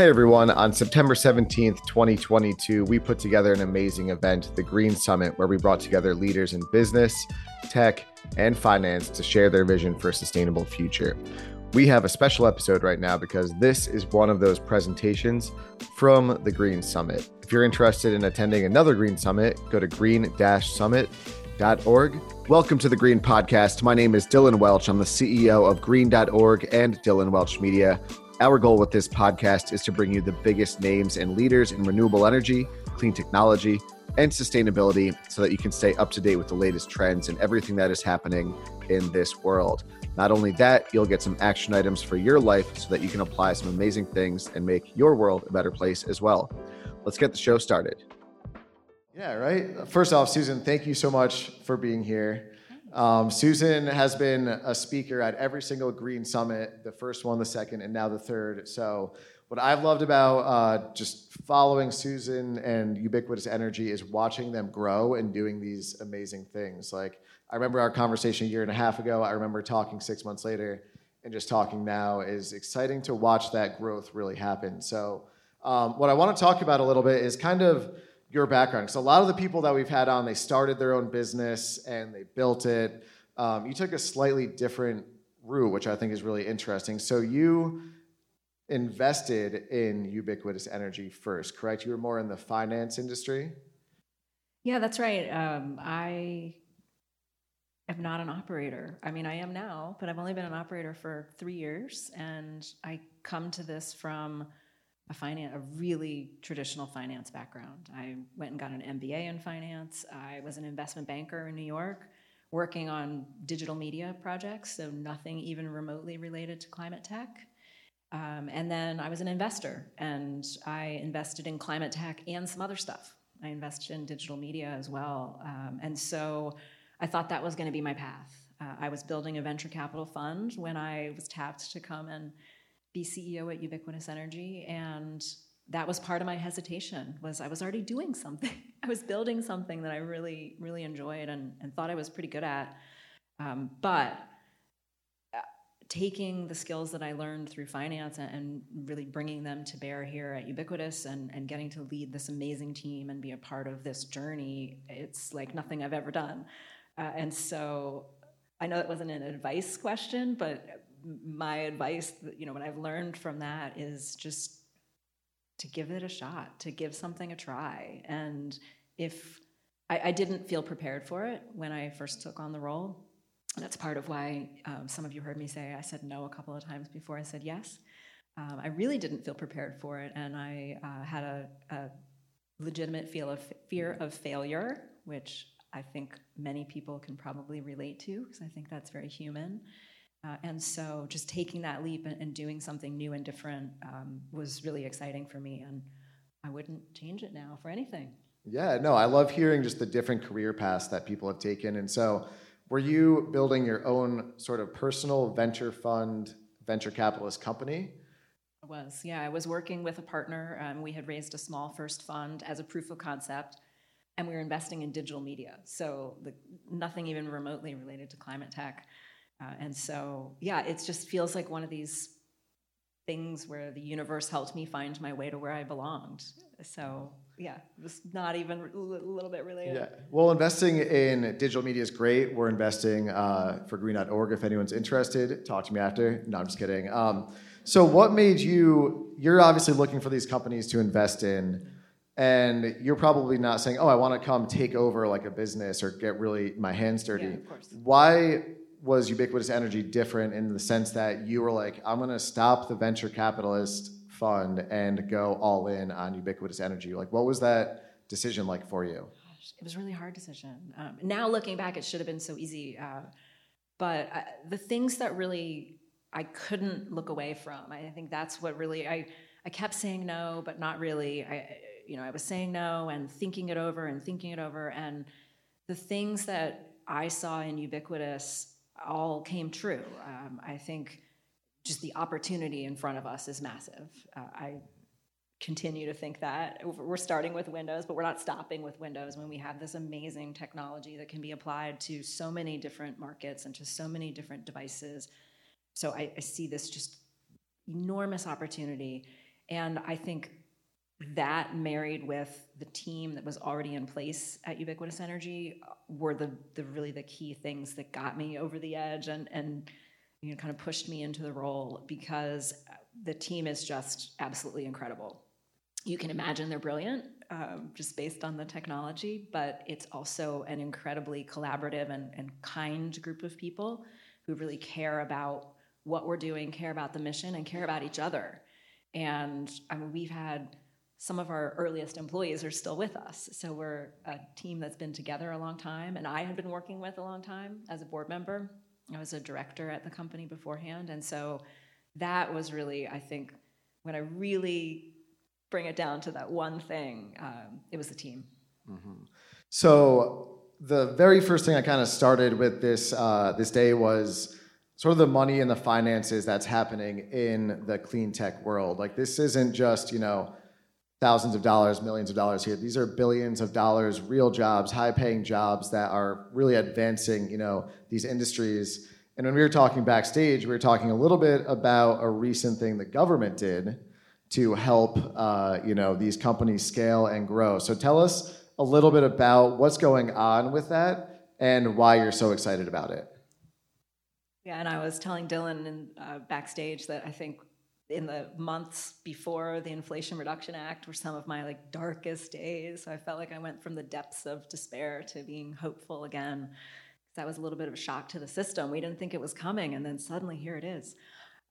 Hey everyone, on September 17th, 2022, we put together an amazing event, the Green Summit, where we brought together leaders in business, tech, and finance to share their vision for a sustainable future. We have a special episode right now because this is one of those presentations from the Green Summit. If you're interested in attending another Green Summit, go to green-summit.org. Welcome to the Green Podcast. My name is Dylan Welch. I'm the CEO of green.org and Dylan Welch Media. Our goal with this podcast is to bring you the biggest names and leaders in renewable energy, clean technology, and sustainability so that you can stay up to date with the latest trends and everything that is happening in this world. Not only that, you'll get some action items for your life so that you can apply some amazing things and make your world a better place as well. Let's get the show started. Yeah, right. First off, Susan, thank you so much for being here. Um, Susan has been a speaker at every single Green Summit, the first one, the second, and now the third. So, what I've loved about uh, just following Susan and Ubiquitous Energy is watching them grow and doing these amazing things. Like, I remember our conversation a year and a half ago. I remember talking six months later, and just talking now is exciting to watch that growth really happen. So, um, what I want to talk about a little bit is kind of your background because a lot of the people that we've had on they started their own business and they built it. Um, you took a slightly different route which i think is really interesting. So you invested in ubiquitous energy first correct? You were more in the finance industry? Yeah that's right. Um, i am not an operator. I mean i am now but i've only been an operator for three years and i come to this from a finance, a really traditional finance background. I went and got an MBA in finance. I was an investment banker in New York, working on digital media projects, so nothing even remotely related to climate tech. Um, and then I was an investor, and I invested in climate tech and some other stuff. I invested in digital media as well, um, and so I thought that was going to be my path. Uh, I was building a venture capital fund when I was tapped to come and be CEO at Ubiquitous Energy, and that was part of my hesitation. Was I was already doing something. I was building something that I really, really enjoyed and, and thought I was pretty good at. Um, but uh, taking the skills that I learned through finance and, and, really bringing them to bear here at Ubiquitous and, and getting to lead this amazing team and be a part of this journey, it's like nothing I've ever done. Uh, and so I know that wasn't an advice question, but my advice, you know, what I've learned from that is just to give it a shot, to give something a try. And if I, I didn't feel prepared for it when I first took on the role, that's part of why um, some of you heard me say I said no a couple of times before I said yes. Um, I really didn't feel prepared for it, and I uh, had a, a legitimate feel of fear of failure, which I think many people can probably relate to because I think that's very human. Uh, and so just taking that leap and, and doing something new and different um, was really exciting for me. And I wouldn't change it now for anything. Yeah, no, I love hearing just the different career paths that people have taken. And so, were you building your own sort of personal venture fund, venture capitalist company? I was, yeah. I was working with a partner. Um, we had raised a small first fund as a proof of concept, and we were investing in digital media. So, the, nothing even remotely related to climate tech. Uh, and so, yeah, it just feels like one of these things where the universe helped me find my way to where I belonged. So, yeah, it was not even a little bit related. Yeah. Well, investing in digital media is great. We're investing uh, for green.org if anyone's interested. Talk to me after. No, I'm just kidding. Um, so, what made you, you're obviously looking for these companies to invest in, and you're probably not saying, oh, I want to come take over like a business or get really my hands dirty. Yeah, of course. Why? Was Ubiquitous Energy different in the sense that you were like, I'm going to stop the venture capitalist fund and go all in on Ubiquitous Energy? Like, what was that decision like for you? Gosh, it was a really hard decision. Um, now looking back, it should have been so easy. Uh, but I, the things that really I couldn't look away from, I think that's what really I I kept saying no, but not really. I you know I was saying no and thinking it over and thinking it over, and the things that I saw in Ubiquitous all came true. Um, I think just the opportunity in front of us is massive. Uh, I continue to think that we're starting with Windows, but we're not stopping with Windows when we have this amazing technology that can be applied to so many different markets and to so many different devices. So I, I see this just enormous opportunity. And I think that married with the team that was already in place at Ubiquitous Energy were the, the really the key things that got me over the edge and, and you know, kind of pushed me into the role because the team is just absolutely incredible. You can imagine they're brilliant um, just based on the technology, but it's also an incredibly collaborative and, and kind group of people who really care about what we're doing, care about the mission, and care about each other. And I mean, we've had some of our earliest employees are still with us. So we're a team that's been together a long time, and I had been working with a long time as a board member. I was a director at the company beforehand, and so that was really, I think, when I really bring it down to that one thing, um, it was the team. Mm-hmm. So the very first thing I kind of started with this uh, this day was sort of the money and the finances that's happening in the clean tech world. Like this isn't just you know thousands of dollars, millions of dollars here. These are billions of dollars, real jobs, high-paying jobs that are really advancing, you know, these industries. And when we were talking backstage, we were talking a little bit about a recent thing the government did to help, uh, you know, these companies scale and grow. So tell us a little bit about what's going on with that and why you're so excited about it. Yeah, and I was telling Dylan in, uh, backstage that I think in the months before the Inflation Reduction Act were some of my like darkest days. So I felt like I went from the depths of despair to being hopeful again. That was a little bit of a shock to the system. We didn't think it was coming, and then suddenly here it is.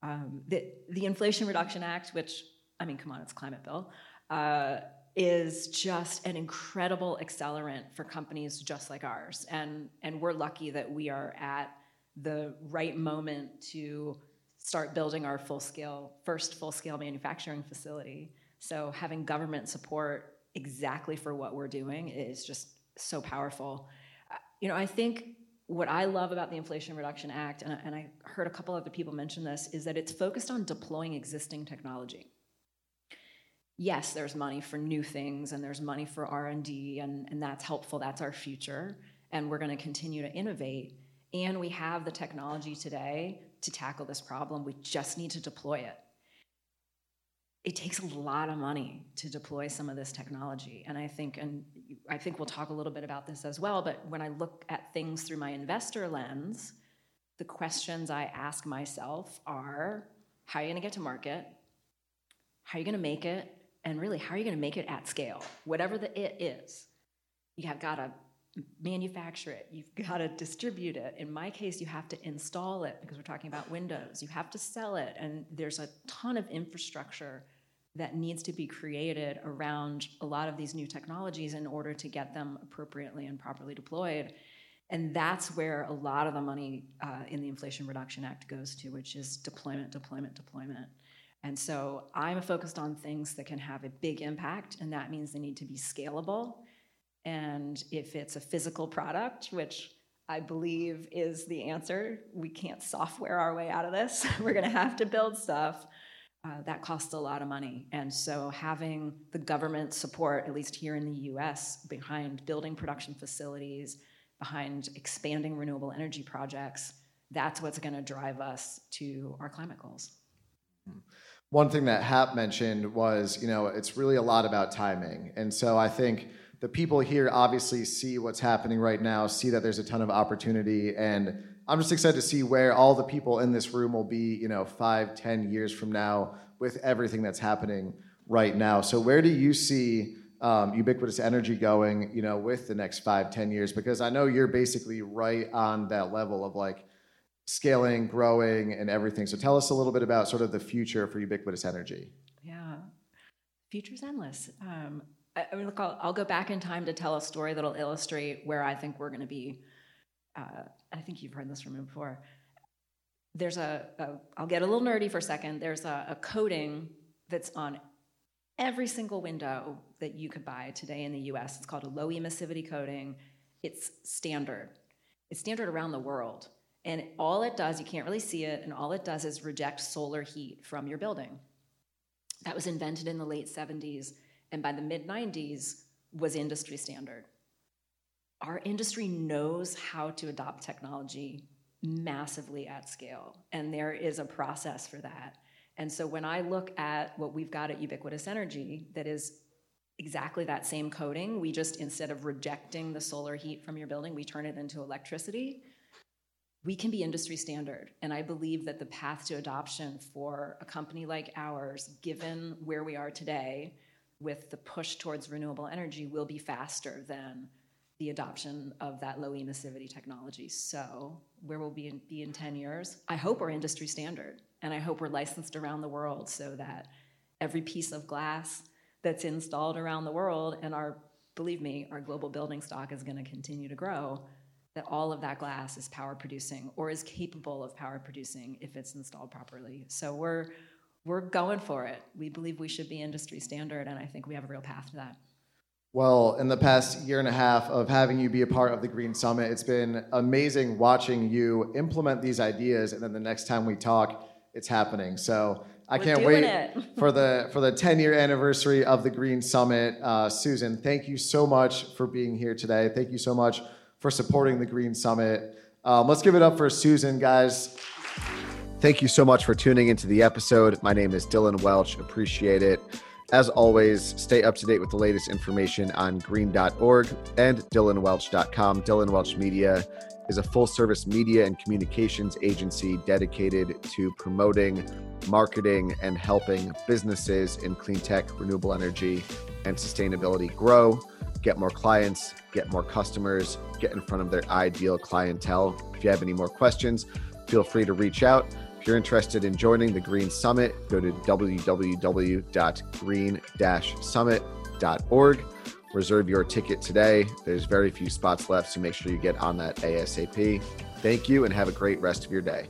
Um, the, the Inflation Reduction Act, which I mean, come on, it's climate bill, uh, is just an incredible accelerant for companies just like ours, and and we're lucky that we are at the right moment to start building our full scale, first full scale manufacturing facility. So having government support exactly for what we're doing is just so powerful. Uh, you know, I think what I love about the Inflation Reduction Act, and, and I heard a couple other people mention this, is that it's focused on deploying existing technology. Yes, there's money for new things and there's money for R&D and, and that's helpful, that's our future, and we're gonna continue to innovate. And we have the technology today to tackle this problem. We just need to deploy it. It takes a lot of money to deploy some of this technology. And I think, and I think we'll talk a little bit about this as well, but when I look at things through my investor lens, the questions I ask myself are how are you gonna get to market? How are you gonna make it? And really, how are you gonna make it at scale? Whatever the it is, you have gotta manufacture it, you've got to distribute it. In my case, you have to install it because we're talking about Windows. You have to sell it, and there's a ton of infrastructure that needs to be created around a lot of these new technologies in order to get them appropriately and properly deployed. And that's where a lot of the money uh, in the Inflation Reduction Act goes to, which is deployment, deployment, deployment. And so I'm focused on things that can have a big impact, and that means they need to be scalable and if it's a physical product, which I believe is the answer, we can't software our way out of this. We're going to have to build stuff. Uh, that costs a lot of money. And so, having the government support, at least here in the US, behind building production facilities, behind expanding renewable energy projects, that's what's going to drive us to our climate goals. One thing that Hap mentioned was, you know, it's really a lot about timing. And so, I think the people here obviously see what's happening right now, see that there's a ton of opportunity, and I'm just excited to see where all the people in this room will be, you know, five, ten years from now with everything that's happening right now. So where do you see um, ubiquitous energy going, you know, with the next five, ten years? Because I know you're basically right on that level of like scaling, growing, and everything. So tell us a little bit about sort of the future for ubiquitous energy. Yeah, future's endless. Um, I mean, look, I'll, I'll, go back in time to tell a story that'll illustrate where I think we're going to be. Uh, I think you've heard this from me before. There's a, a, I'll get a little nerdy for a second. There's a, a coating that's on every single window that you could buy today in the US. It's called a low emissivity coating. It's standard. It's standard around the world. And all it does, you can't really see it, and all it does is reject solar heat from your building. That was invented in the late 70s and by the mid 90s was industry standard. Our industry knows how to adopt technology massively at scale, and there is a process for that. And so when I look at what we've got at Ubiquitous Energy that is exactly that same coating, we just instead of rejecting the solar heat from your building, we turn it into electricity. We can be industry standard. And I believe that the path to adoption for a company like ours, given where we are today with the push towards renewable energy, will be faster than the adoption of that low emissivity technology. So, where we'll be in, be in 10 years, I hope we're industry standard. And I hope we're licensed around the world so that every piece of glass that's installed around the world, and our, believe me, our global building stock is going to continue to grow, that all of that glass is power producing or is capable of power producing if it's installed properly. So, we're we're going for it. We believe we should be industry standard, and I think we have a real path to that. Well, in the past year and a half of having you be a part of the Green Summit, it's been amazing watching you implement these ideas, and then the next time we talk, it's happening. So I We're can't wait for the for the 10 year anniversary of the Green Summit. Uh, Susan, thank you so much for being here today. Thank you so much for supporting the Green Summit. Um, let's give it up for Susan, guys. Thank you so much for tuning into the episode. My name is Dylan Welch. Appreciate it. As always, stay up to date with the latest information on green.org and dylanwelch.com. Dylan Welch Media is a full service media and communications agency dedicated to promoting, marketing, and helping businesses in clean tech, renewable energy, and sustainability grow, get more clients, get more customers, get in front of their ideal clientele. If you have any more questions, feel free to reach out. If you're interested in joining the Green Summit, go to www.green-summit.org. Reserve your ticket today. There's very few spots left, so make sure you get on that ASAP. Thank you and have a great rest of your day.